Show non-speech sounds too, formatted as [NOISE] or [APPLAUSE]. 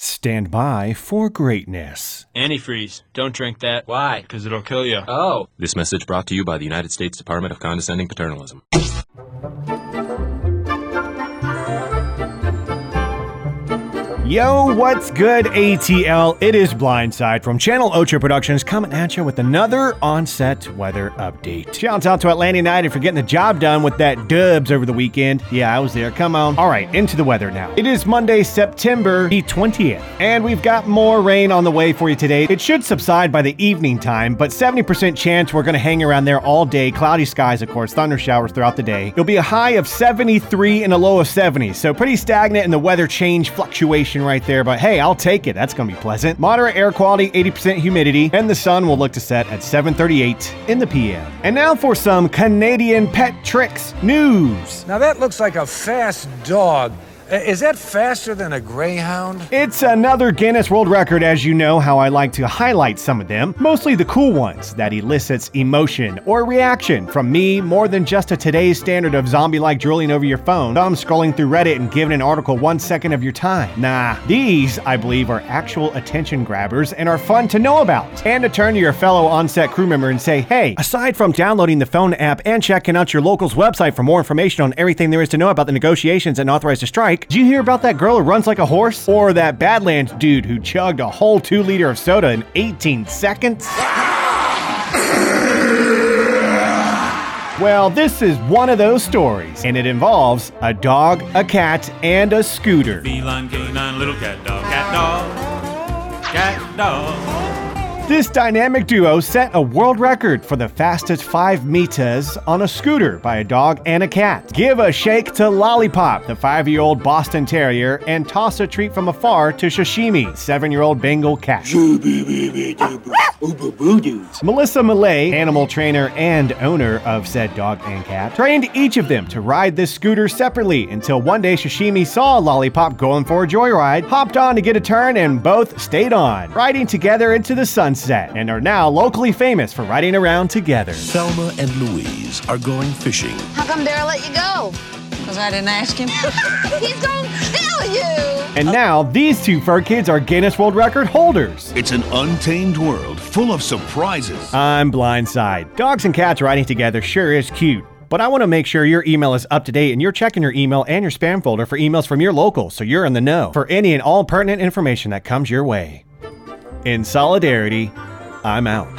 Stand by for greatness. Antifreeze. Don't drink that. Why? Because it'll kill you. Oh. This message brought to you by the United States Department of Condescending Paternalism. Yo, what's good, ATL? It is Blindside from Channel Ocho Productions coming at you with another on-set weather update. Shouts out to Atlanta United for getting the job done with that dubs over the weekend. Yeah, I was there. Come on. All right, into the weather now. It is Monday, September the 20th, and we've got more rain on the way for you today. It should subside by the evening time, but 70% chance we're going to hang around there all day. Cloudy skies, of course, thunder showers throughout the day. It'll be a high of 73 and a low of 70, so pretty stagnant in the weather change fluctuation right there, but hey, I'll take it. That's going to be pleasant. Moderate air quality, 80% humidity, and the sun will look to set at 7:38 in the PM. And now for some Canadian pet tricks news. Now that looks like a fast dog. Uh, Is that faster than a greyhound? It's another Guinness World Record, as you know how I like to highlight some of them, mostly the cool ones that elicits emotion or reaction from me more than just a today's standard of zombie-like drooling over your phone, thumb scrolling through Reddit and giving an article one second of your time. Nah, these, I believe, are actual attention grabbers and are fun to know about. And to turn to your fellow on-set crew member and say, hey, aside from downloading the phone app and checking out your local's website for more information on everything there is to know about the negotiations and authorized to strike, did you hear about that girl who runs like a horse? Or that Badlands dude who chugged a whole two liter of soda in 18 seconds? Well, this is one of those stories, and it involves a dog, a cat, and a scooter. Feline, canine, little cat dog, cat dog, cat dog. This dynamic duo set a world record for the fastest 5 meters on a scooter by a dog and a cat. Give a shake to Lollipop, the 5 year old Boston Terrier, and toss a treat from afar to Shashimi, 7 year old Bengal cat. Melissa Millay, animal trainer and owner of said dog and cat, trained each of them to ride this scooter separately until one day Shashimi saw Lollipop going for a joyride, hopped on to get a turn, and both stayed on, riding together into the sunset, and are now locally famous for riding around together. Thelma and Louise are going fishing. How come Daryl let you go? Because I didn't ask him. [LAUGHS] He's gonna kill you! And now these two fur kids are Guinness World Record holders. It's an untamed world full of surprises. I'm Blindside. Dogs and cats riding together sure is cute. But I want to make sure your email is up to date and you're checking your email and your spam folder for emails from your local so you're in the know for any and all pertinent information that comes your way. In solidarity, I'm out.